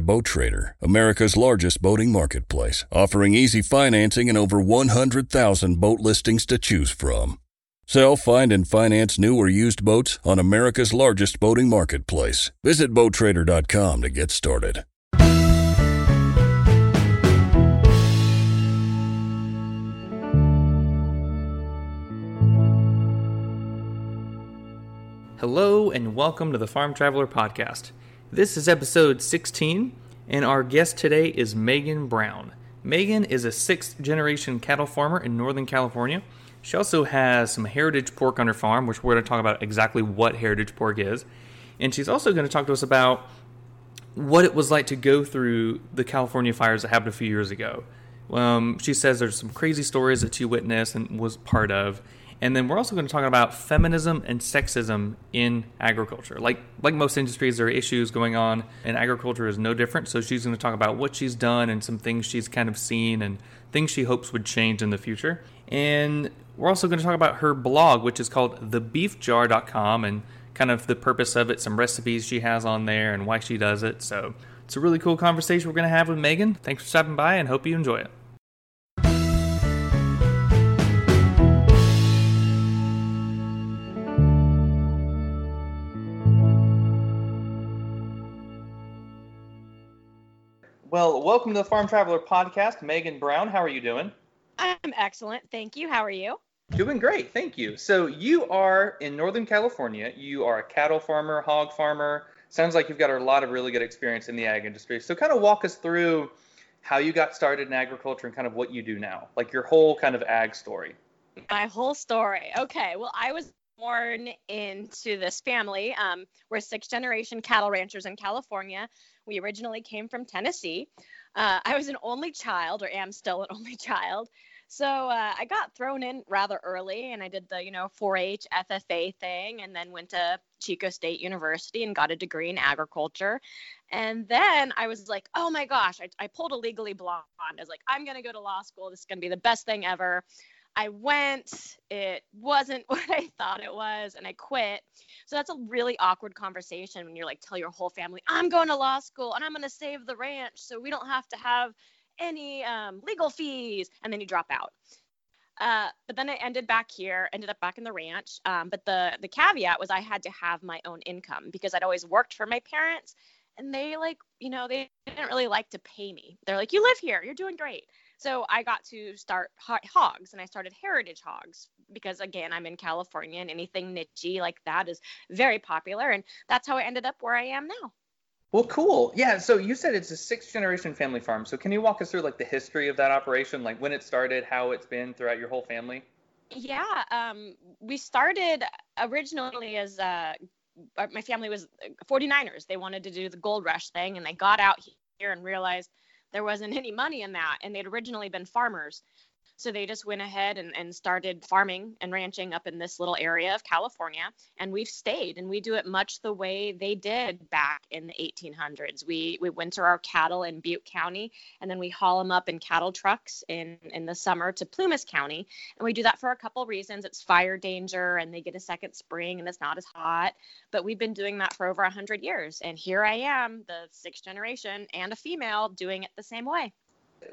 Boat Trader, America's largest boating marketplace, offering easy financing and over 100,000 boat listings to choose from. Sell, find, and finance new or used boats on America's largest boating marketplace. Visit BoatTrader.com to get started. Hello, and welcome to the Farm Traveler Podcast. This is episode 16, and our guest today is Megan Brown. Megan is a sixth generation cattle farmer in Northern California. She also has some heritage pork on her farm, which we're going to talk about exactly what heritage pork is. And she's also going to talk to us about what it was like to go through the California fires that happened a few years ago. Um, she says there's some crazy stories that she witnessed and was part of. And then we're also going to talk about feminism and sexism in agriculture. Like like most industries, there are issues going on, and agriculture is no different. So she's going to talk about what she's done and some things she's kind of seen and things she hopes would change in the future. And we're also going to talk about her blog, which is called thebeefjar.com, and kind of the purpose of it, some recipes she has on there, and why she does it. So it's a really cool conversation we're going to have with Megan. Thanks for stopping by, and hope you enjoy it. Well, welcome to the Farm Traveler podcast. Megan Brown, how are you doing? I'm excellent. Thank you. How are you? Doing great. Thank you. So, you are in Northern California. You are a cattle farmer, hog farmer. Sounds like you've got a lot of really good experience in the ag industry. So, kind of walk us through how you got started in agriculture and kind of what you do now, like your whole kind of ag story. My whole story. Okay. Well, I was born into this family. Um, we're six generation cattle ranchers in California. We originally came from Tennessee. Uh, I was an only child, or am still an only child. So uh, I got thrown in rather early, and I did the you know 4-H FFA thing, and then went to Chico State University and got a degree in agriculture. And then I was like, oh my gosh, I, I pulled a legally blonde. I was like, I'm gonna go to law school. This is gonna be the best thing ever. I went, it wasn't what I thought it was, and I quit. So that's a really awkward conversation when you're like, tell your whole family, I'm going to law school and I'm going to save the ranch so we don't have to have any um, legal fees. And then you drop out. Uh, but then I ended back here, ended up back in the ranch. Um, but the the caveat was I had to have my own income because I'd always worked for my parents, and they like, you know, they didn't really like to pay me. They're like, you live here, you're doing great. So I got to start hogs and I started heritage hogs because again, I'm in California and anything nichey like that is very popular. And that's how I ended up where I am now. Well, cool. Yeah. So you said it's a sixth generation family farm. So can you walk us through like the history of that operation, like when it started, how it's been throughout your whole family? Yeah. Um, we started originally as uh, my family was 49ers. They wanted to do the gold rush thing and they got out here and realized there wasn't any money in that. And they'd originally been farmers. So they just went ahead and, and started farming and ranching up in this little area of California. And we've stayed and we do it much the way they did back in the 1800s. We, we winter our cattle in Butte County and then we haul them up in cattle trucks in, in the summer to Plumas County. And we do that for a couple reasons. It's fire danger and they get a second spring and it's not as hot. But we've been doing that for over 100 years. And here I am, the sixth generation and a female, doing it the same way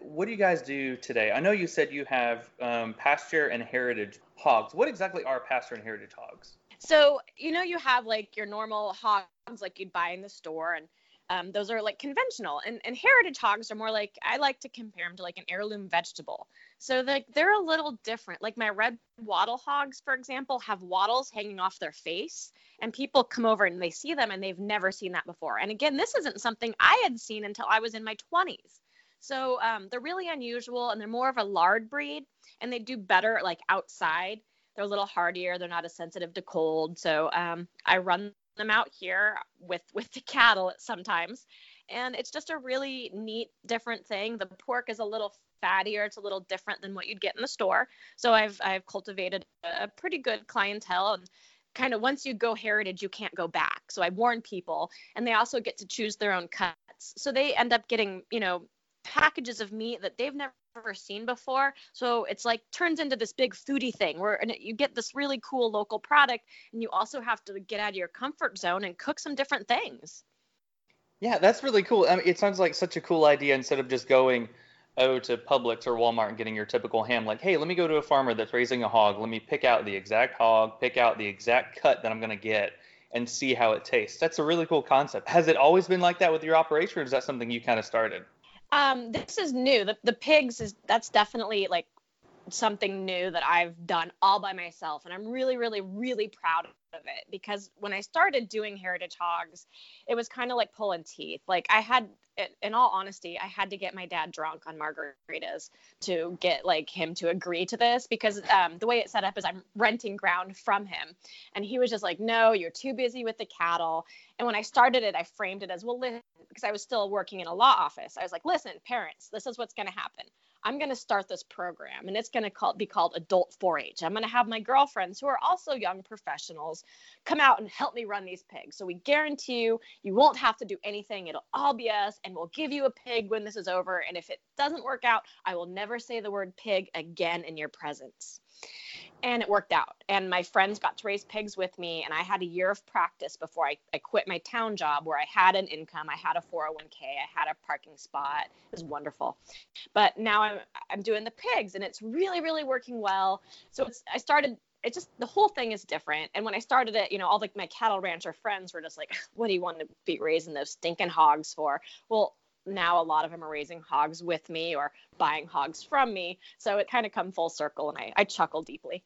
what do you guys do today? I know you said you have um, pasture and heritage hogs. What exactly are pasture and heritage hogs? So, you know, you have like your normal hogs like you'd buy in the store, and um, those are like conventional. And, and heritage hogs are more like, I like to compare them to like an heirloom vegetable. So, like, they're a little different. Like my red wattle hogs, for example, have wattles hanging off their face. And people come over and they see them and they've never seen that before. And again, this isn't something I had seen until I was in my 20s. So um, they're really unusual and they're more of a lard breed and they do better like outside. They're a little hardier. They're not as sensitive to cold. So um, I run them out here with with the cattle sometimes and it's just a really neat, different thing. The pork is a little fattier. It's a little different than what you'd get in the store. So I've I've cultivated a pretty good clientele and kind of once you go heritage, you can't go back. So I warn people, and they also get to choose their own cuts. So they end up getting, you know, packages of meat that they've never seen before. So it's like turns into this big foodie thing where you get this really cool local product, and you also have to get out of your comfort zone and cook some different things. Yeah, that's really cool. I mean, it sounds like such a cool idea instead of just going oh to Publix or Walmart and getting your typical ham. Like, hey, let me go to a farmer that's raising a hog. Let me pick out the exact hog, pick out the exact cut that I'm going to get, and see how it tastes. That's a really cool concept. Has it always been like that with your operation, or is that something you kind of started? Um, this is new. The the pigs is that's definitely like something new that I've done all by myself. And I'm really, really, really proud of it because when I started doing Heritage Hogs, it was kind of like pulling teeth. Like I had, in all honesty, I had to get my dad drunk on margaritas to get like him to agree to this because um, the way it's set up is I'm renting ground from him. And he was just like, no, you're too busy with the cattle. And when I started it, I framed it as, well, listen, because I was still working in a law office. I was like, listen, parents, this is what's going to happen I'm going to start this program and it's going to be called Adult 4 H. I'm going to have my girlfriends who are also young professionals come out and help me run these pigs. So we guarantee you, you won't have to do anything. It'll all be us and we'll give you a pig when this is over. And if it doesn't work out, I will never say the word pig again in your presence and it worked out. And my friends got to raise pigs with me, and I had a year of practice before I, I quit my town job where I had an income, I had a 401k, I had a parking spot. It was wonderful. But now I'm I'm doing the pigs, and it's really really working well. So it's I started. It just the whole thing is different. And when I started it, you know, all like my cattle rancher friends were just like, "What do you want to be raising those stinking hogs for?" Well, now a lot of them are raising hogs with me or buying hogs from me. So it kind of come full circle and I, I chuckle deeply.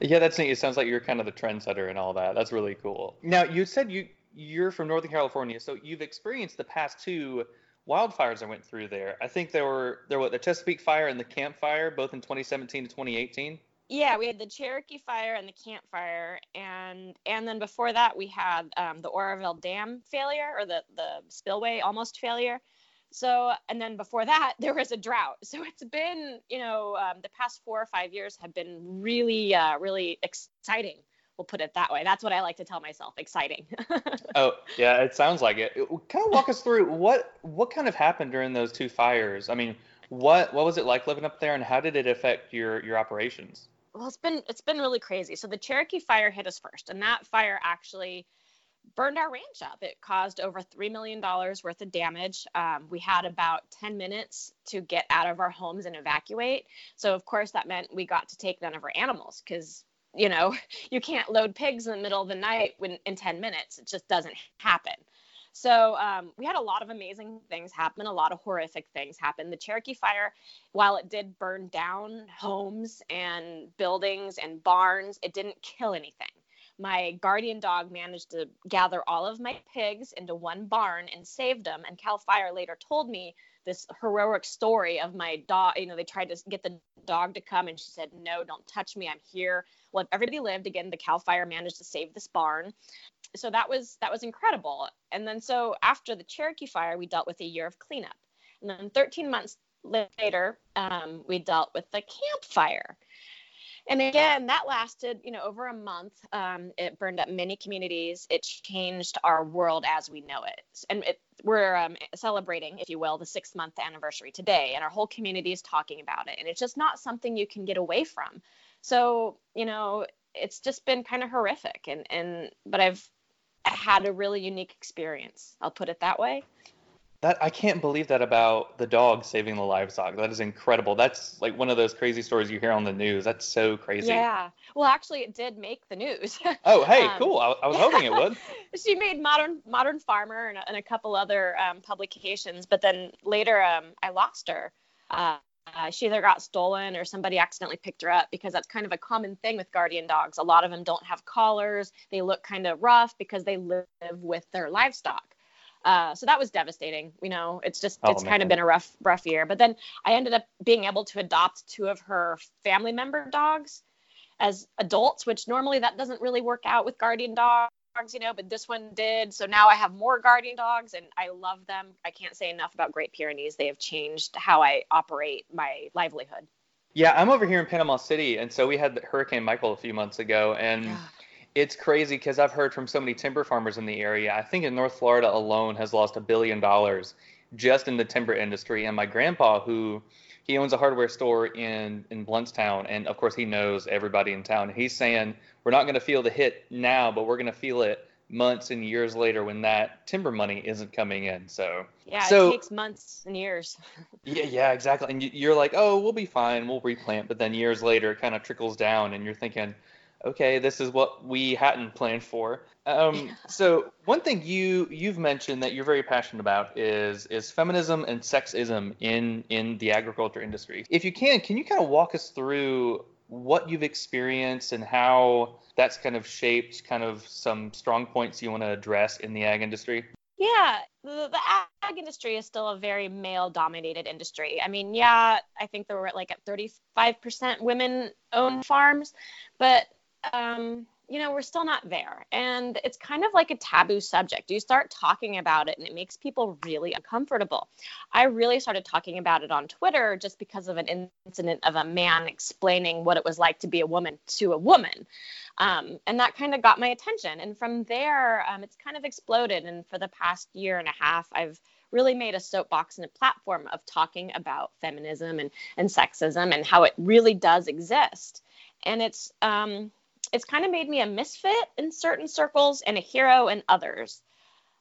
Yeah, that's neat. It sounds like you're kind of the trendsetter and all that. That's really cool. Now you said you you're from Northern California, so you've experienced the past two wildfires that went through there. I think there were there were the Chesapeake fire and the Camp Fire, both in 2017 to 2018. Yeah, we had the Cherokee fire and the Camp Fire, and and then before that we had um, the Oroville Dam failure or the the spillway almost failure. So, and then before that, there was a drought. So it's been, you know, um, the past four or five years have been really, uh, really exciting. We'll put it that way. That's what I like to tell myself. Exciting. oh yeah, it sounds like it. it. Kind of walk us through what what kind of happened during those two fires. I mean, what what was it like living up there, and how did it affect your your operations? Well, it's been it's been really crazy. So the Cherokee fire hit us first, and that fire actually burned our ranch up. It caused over $3 million worth of damage. Um, we had about 10 minutes to get out of our homes and evacuate. So, of course, that meant we got to take none of our animals because, you know, you can't load pigs in the middle of the night when, in 10 minutes. It just doesn't happen. So um, we had a lot of amazing things happen, a lot of horrific things happen. The Cherokee fire, while it did burn down homes and buildings and barns, it didn't kill anything my guardian dog managed to gather all of my pigs into one barn and saved them. And Cal Fire later told me this heroic story of my dog. You know, they tried to get the dog to come, and she said, "No, don't touch me. I'm here." Well, if everybody lived again. The Cal Fire managed to save this barn, so that was that was incredible. And then so after the Cherokee Fire, we dealt with a year of cleanup, and then 13 months later, um, we dealt with the Camp Fire and again that lasted you know over a month. Um, it burned up many communities. It changed our world as we know it. And it, we're um, celebrating if you will the six month anniversary today and our whole community is talking about it and it's just not something you can get away from. So you know it's just been kind of horrific and and but i've had a really unique experience i'll put it that way that I can't believe that about the dog saving the livestock. That is incredible. That's like one of those crazy stories you hear on the news. That's so crazy. Yeah. Well, actually, it did make the news. oh, hey, um, cool. I, I, was hoping it would. she made modern Modern Farmer and, and a couple other um, publications, but then later um, I lost her. Uh, uh, she either got stolen or somebody accidentally picked her up because that's kind of a common thing with guardian dogs. A lot of them don't have collars. They look kind of rough because they live with their livestock. Uh, so that was devastating. You know, it's just oh, it's man. kind of been a rough rough year. But then I ended up being able to adopt two of her family member dogs as adults, which normally that doesn't really work out with guardian dogs. you know, but this one did. So now I have more guardian dogs and I love them. I can't say enough about Great Pyrenees. They have changed how I operate my livelihood. Yeah, I'm over here in Panama City, and so we had Hurricane Michael a few months ago, and. It's crazy because I've heard from so many timber farmers in the area. I think in North Florida alone has lost a billion dollars just in the timber industry. And my grandpa, who he owns a hardware store in in Blountstown, and of course he knows everybody in town. He's saying we're not going to feel the hit now, but we're going to feel it months and years later when that timber money isn't coming in. So yeah, so, it takes months and years. yeah, yeah, exactly. And you're like, oh, we'll be fine, we'll replant, but then years later it kind of trickles down, and you're thinking, okay, this is what we hadn't planned for. Um, so one thing you you've mentioned that you're very passionate about is is feminism and sexism in in the agriculture industry. If you can, can you kind of walk us through what you've experienced and how that's kind of shaped kind of some strong points you want to address in the ag industry? Yeah, the, the ag industry is still a very male dominated industry. I mean, yeah, I think there were like at 35% women owned farms, but um, you know, we're still not there. And it's kind of like a taboo subject. You start talking about it and it makes people really uncomfortable. I really started talking about it on Twitter just because of an incident of a man explaining what it was like to be a woman to a woman. Um, and that kind of got my attention. And from there, um, it's kind of exploded. And for the past year and a half, I've really made a soapbox and a platform of talking about feminism and, and sexism and how it really does exist. And it's, um, it's kind of made me a misfit in certain circles and a hero in others,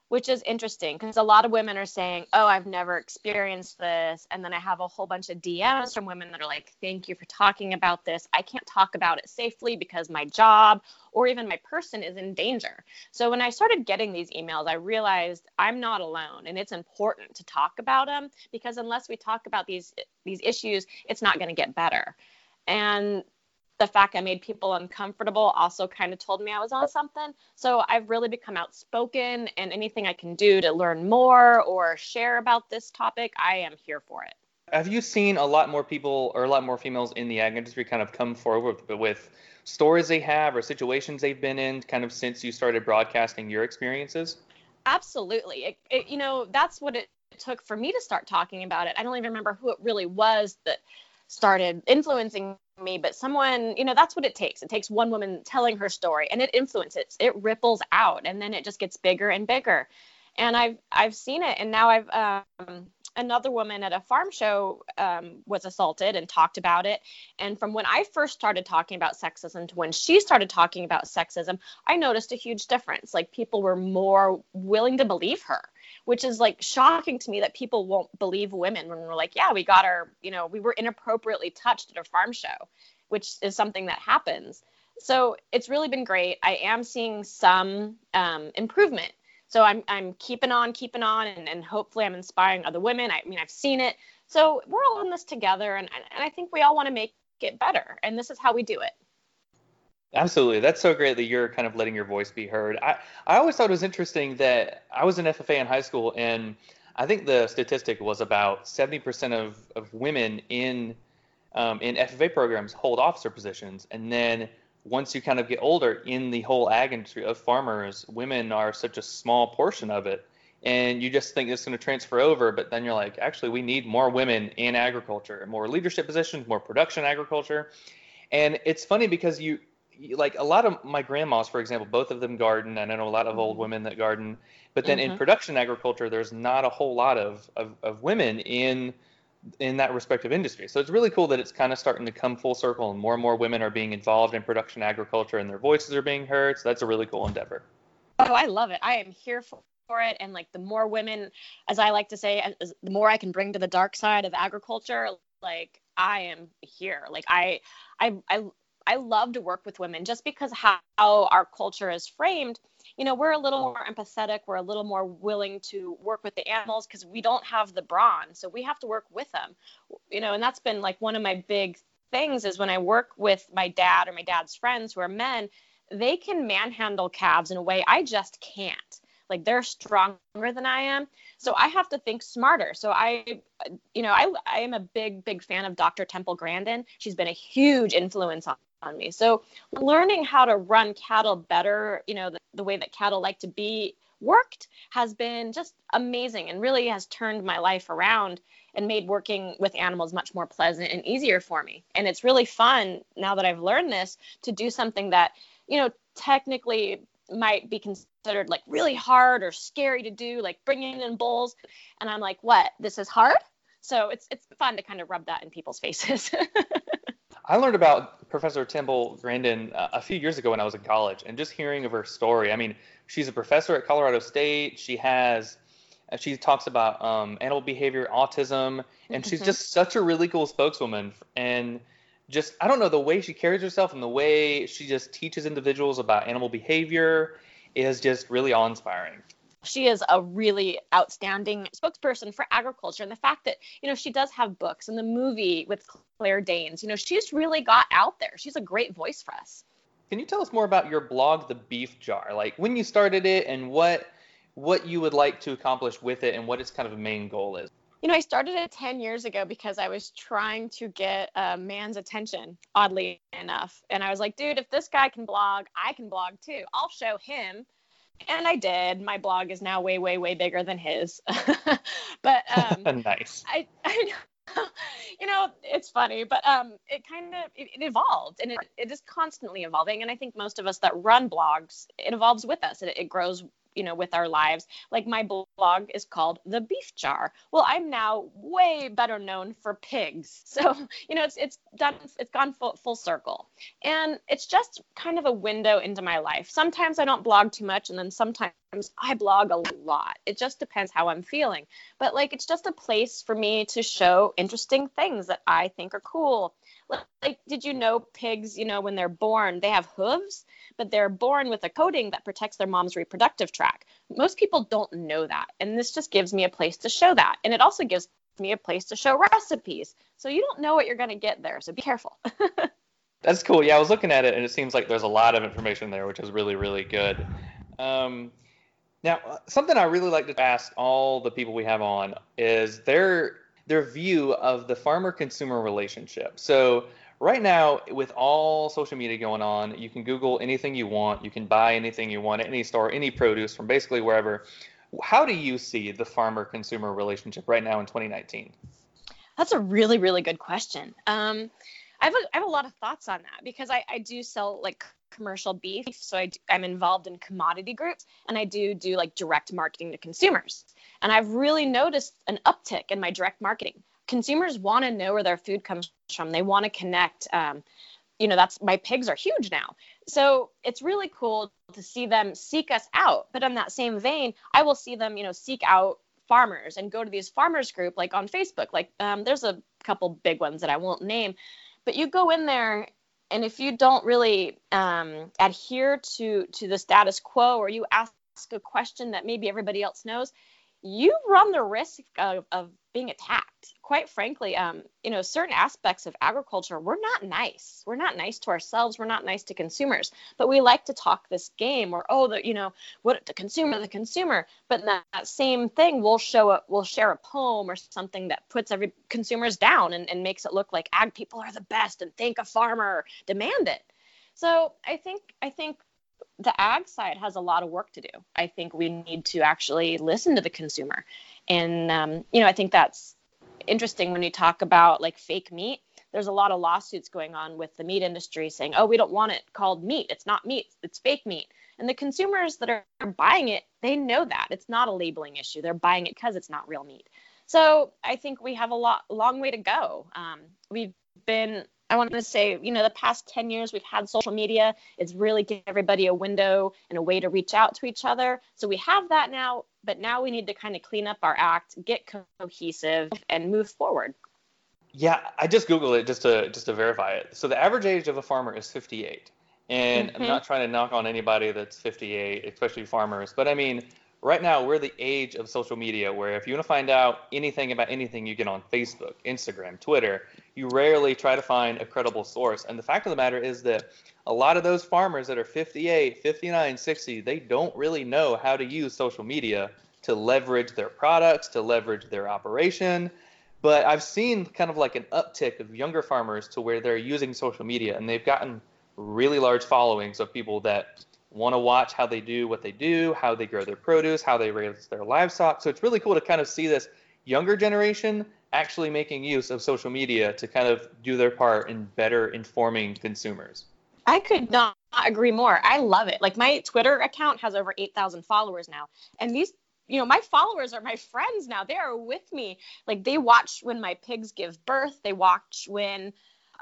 which is interesting because a lot of women are saying, Oh, I've never experienced this. And then I have a whole bunch of DMs from women that are like, Thank you for talking about this. I can't talk about it safely because my job or even my person is in danger. So when I started getting these emails, I realized I'm not alone and it's important to talk about them because unless we talk about these these issues, it's not going to get better. And the fact I made people uncomfortable also kind of told me I was on something. So I've really become outspoken, and anything I can do to learn more or share about this topic, I am here for it. Have you seen a lot more people or a lot more females in the ag industry kind of come forward with, with stories they have or situations they've been in kind of since you started broadcasting your experiences? Absolutely. It, it, you know, that's what it took for me to start talking about it. I don't even remember who it really was that started influencing me but someone you know that's what it takes. It takes one woman telling her story and it influences it ripples out and then it just gets bigger and bigger. And i've i've seen it and now i've um, another woman at a farm show um, was assaulted and talked about it. And from when i first started talking about sexism to when she started talking about sexism i noticed a huge difference. Like people were more willing to believe her which is like shocking to me that people won't believe women when we're like, yeah, we got our, you know, we were inappropriately touched at a farm show, which is something that happens. So it's really been great. I am seeing some um, improvement. So I'm, I'm keeping on, keeping on, and, and hopefully I'm inspiring other women. I mean, I've seen it. So we're all in this together, and, and I think we all want to make it better. And this is how we do it. Absolutely. That's so great that you're kind of letting your voice be heard. I, I always thought it was interesting that I was in FFA in high school, and I think the statistic was about 70% of, of women in um, in FFA programs hold officer positions. And then once you kind of get older in the whole ag industry of farmers, women are such a small portion of it. And you just think it's going to transfer over, but then you're like, actually, we need more women in agriculture, more leadership positions, more production agriculture. And it's funny because you like a lot of my grandmas, for example, both of them garden, and I know a lot of old mm-hmm. women that garden. But then mm-hmm. in production agriculture, there's not a whole lot of, of, of women in in that respective industry. So it's really cool that it's kind of starting to come full circle, and more and more women are being involved in production agriculture, and their voices are being heard. So that's a really cool endeavor. Oh, I love it. I am here for for it and like the more women as i like to say as, the more i can bring to the dark side of agriculture like i am here like i i i I love to work with women just because how, how our culture is framed. You know, we're a little more empathetic. We're a little more willing to work with the animals because we don't have the brawn. So we have to work with them. You know, and that's been like one of my big things is when I work with my dad or my dad's friends who are men, they can manhandle calves in a way I just can't. Like they're stronger than I am. So I have to think smarter. So I, you know, I, I am a big, big fan of Dr. Temple Grandin. She's been a huge influence on, on me. So learning how to run cattle better, you know, the, the way that cattle like to be worked has been just amazing and really has turned my life around and made working with animals much more pleasant and easier for me. And it's really fun now that I've learned this to do something that, you know, technically might be considered like really hard or scary to do, like bringing in bulls. And I'm like, what? This is hard? So it's it's fun to kind of rub that in people's faces. I learned about Professor Temple Grandin uh, a few years ago when I was in college, and just hearing of her story. I mean, she's a professor at Colorado State. She has, uh, she talks about um, animal behavior, autism, and mm-hmm. she's just such a really cool spokeswoman. And just, I don't know, the way she carries herself and the way she just teaches individuals about animal behavior is just really awe-inspiring she is a really outstanding spokesperson for agriculture. And the fact that you know she does have books and the movie with claire danes you know she's really got out there. She's a great voice for us. Can you tell us more about your blog the beef jar? Like when you started it and what what you would like to accomplish with it and what its kind of main goal is? You know, I started it 10 years ago because I was trying to get a man's attention, oddly enough. And I was like, dude, if this guy can blog, I can blog too. I'll show him and I did. My blog is now way, way, way bigger than his. but um, nice. I, I, you know, it's funny, but um, it kind of it, it, evolved, and it, it is constantly evolving. And I think most of us that run blogs, it evolves with us. It, it grows you know with our lives like my blog is called the beef jar well i'm now way better known for pigs so you know it's it's done it's gone full, full circle and it's just kind of a window into my life sometimes i don't blog too much and then sometimes I blog a lot. It just depends how I'm feeling. But like it's just a place for me to show interesting things that I think are cool. Like did you know pigs, you know, when they're born, they have hooves, but they're born with a coating that protects their mom's reproductive tract. Most people don't know that. And this just gives me a place to show that. And it also gives me a place to show recipes. So you don't know what you're going to get there. So be careful. That's cool. Yeah, I was looking at it and it seems like there's a lot of information there, which is really, really good. Um, now, something I really like to ask all the people we have on is their their view of the farmer consumer relationship. So, right now, with all social media going on, you can Google anything you want, you can buy anything you want at any store, any produce from basically wherever. How do you see the farmer consumer relationship right now in 2019? That's a really, really good question. Um, I have, a, I have a lot of thoughts on that because I, I do sell like commercial beef. So I, am involved in commodity groups and I do do like direct marketing to consumers. And I've really noticed an uptick in my direct marketing. Consumers want to know where their food comes from. They want to connect. Um, you know, that's my pigs are huge now. So it's really cool to see them seek us out. But in that same vein, I will see them, you know, seek out farmers and go to these farmers group like on Facebook. Like um, there's a couple big ones that I won't name, but you go in there and if you don't really um, adhere to to the status quo or you ask a question that maybe everybody else knows you run the risk of, of being attacked. Quite frankly, um, you know, certain aspects of agriculture, we're not nice. We're not nice to ourselves. We're not nice to consumers. But we like to talk this game, or oh, the you know, what the consumer, the consumer. But that, that same thing, we'll show a, we'll share a poem or something that puts every consumers down and, and makes it look like ag people are the best and thank a farmer, demand it. So I think I think the ag side has a lot of work to do. I think we need to actually listen to the consumer. And, um, you know, I think that's interesting when you talk about like fake meat. There's a lot of lawsuits going on with the meat industry saying, oh, we don't want it called meat. It's not meat, it's fake meat. And the consumers that are buying it, they know that. It's not a labeling issue. They're buying it because it's not real meat. So I think we have a lot, long way to go. Um, we've been I want to say, you know, the past 10 years we've had social media. It's really given everybody a window and a way to reach out to each other. So we have that now, but now we need to kind of clean up our act, get cohesive, and move forward. Yeah, I just googled it just to just to verify it. So the average age of a farmer is 58. And mm-hmm. I'm not trying to knock on anybody that's 58, especially farmers, but I mean, right now we're the age of social media where if you want to find out anything about anything you get on facebook instagram twitter you rarely try to find a credible source and the fact of the matter is that a lot of those farmers that are 58 59 60 they don't really know how to use social media to leverage their products to leverage their operation but i've seen kind of like an uptick of younger farmers to where they're using social media and they've gotten really large followings of people that want to watch how they do what they do, how they grow their produce, how they raise their livestock. So it's really cool to kind of see this younger generation actually making use of social media to kind of do their part in better informing consumers. I could not agree more. I love it. Like my Twitter account has over 8,000 followers now. And these, you know, my followers are my friends now. They are with me. Like they watch when my pigs give birth, they watch when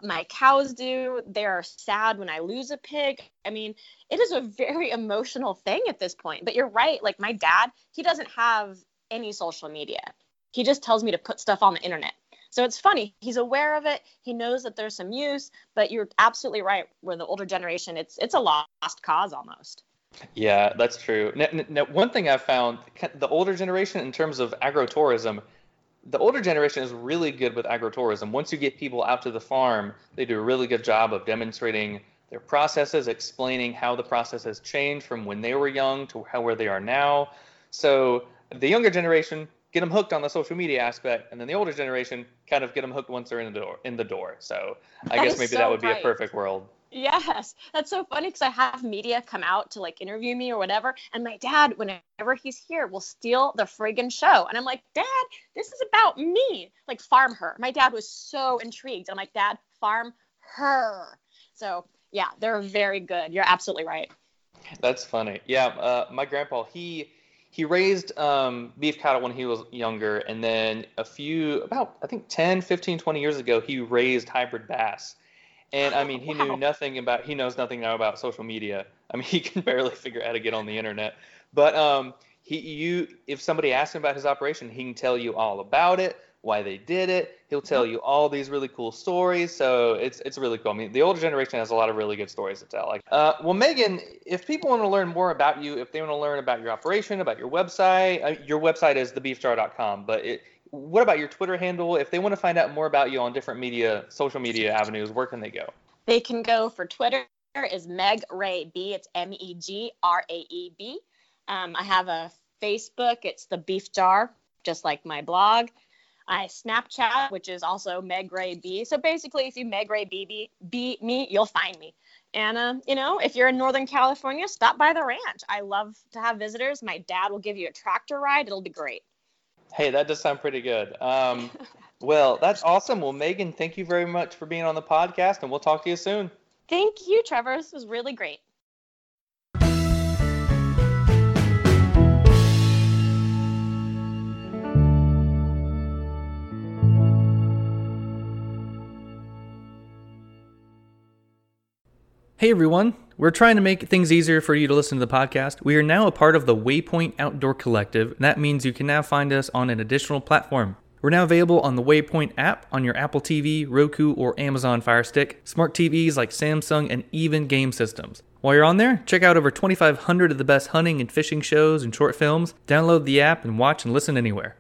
my cows do. They're sad when I lose a pig. I mean, it is a very emotional thing at this point. But you're right. Like my dad, he doesn't have any social media. He just tells me to put stuff on the internet. So it's funny. He's aware of it. He knows that there's some use, but you're absolutely right. Where the older generation, it's it's a lost cause almost. Yeah, that's true. Now, now, one thing I've found, the older generation in terms of agrotourism, the older generation is really good with agrotourism. Once you get people out to the farm, they do a really good job of demonstrating their processes, explaining how the process has changed from when they were young to how where they are now. So the younger generation get them hooked on the social media aspect, and then the older generation kind of get them hooked once they're in the door. In the door. So I That guess maybe so that would be a perfect world. Yes, that's so funny because I have media come out to like interview me or whatever, and my dad, whenever he's here, will steal the friggin' show, and I'm like, Dad, this is about me. Like farm her. My dad was so intrigued. I'm like, Dad, farm her. So yeah, they're very good. You're absolutely right. That's funny. Yeah, uh, my grandpa he he raised um, beef cattle when he was younger, and then a few about I think 10, 15, 20 years ago he raised hybrid bass. And I mean, he Wow. knew nothing about he knows nothing now about social media. I mean, he can barely figure out how to get on the internet. But um, he you if somebody asks him about his operation, he can tell you all about it, why they did it. He'll tell you all these really cool stories. So it's it's really cool. I mean, the older generation has a lot of really good stories to tell. Like, uh, well, Megan, if people want to learn more about you, if they want to learn about your operation, about your website, uh, your website is thebeefjar.com. But it, what about your Twitter handle? If they want to find out more about you on different media, social media avenues, where can they go? They can go for Twitter is Meg Rae B. It's M E G R A E B. Um, I have a Facebook. It's the Beef Jar, just like my blog. I Snapchat, which is also Meg Rae B. So basically, if you Meg Rae B, B, B me, you'll find me. And um, you know, if you're in Northern California, stop by the ranch. I love to have visitors. My dad will give you a tractor ride. It'll be great. Hey, that does sound pretty good. Um, well, that's awesome. Well, Megan, thank you very much for being on the podcast, and we'll talk to you soon. Thank you, Trevor. This was really great. Hey everyone, we're trying to make things easier for you to listen to the podcast. We are now a part of the Waypoint Outdoor Collective, and that means you can now find us on an additional platform. We're now available on the Waypoint app on your Apple TV, Roku, or Amazon Fire Stick, smart TVs like Samsung, and even game systems. While you're on there, check out over 2,500 of the best hunting and fishing shows and short films. Download the app and watch and listen anywhere.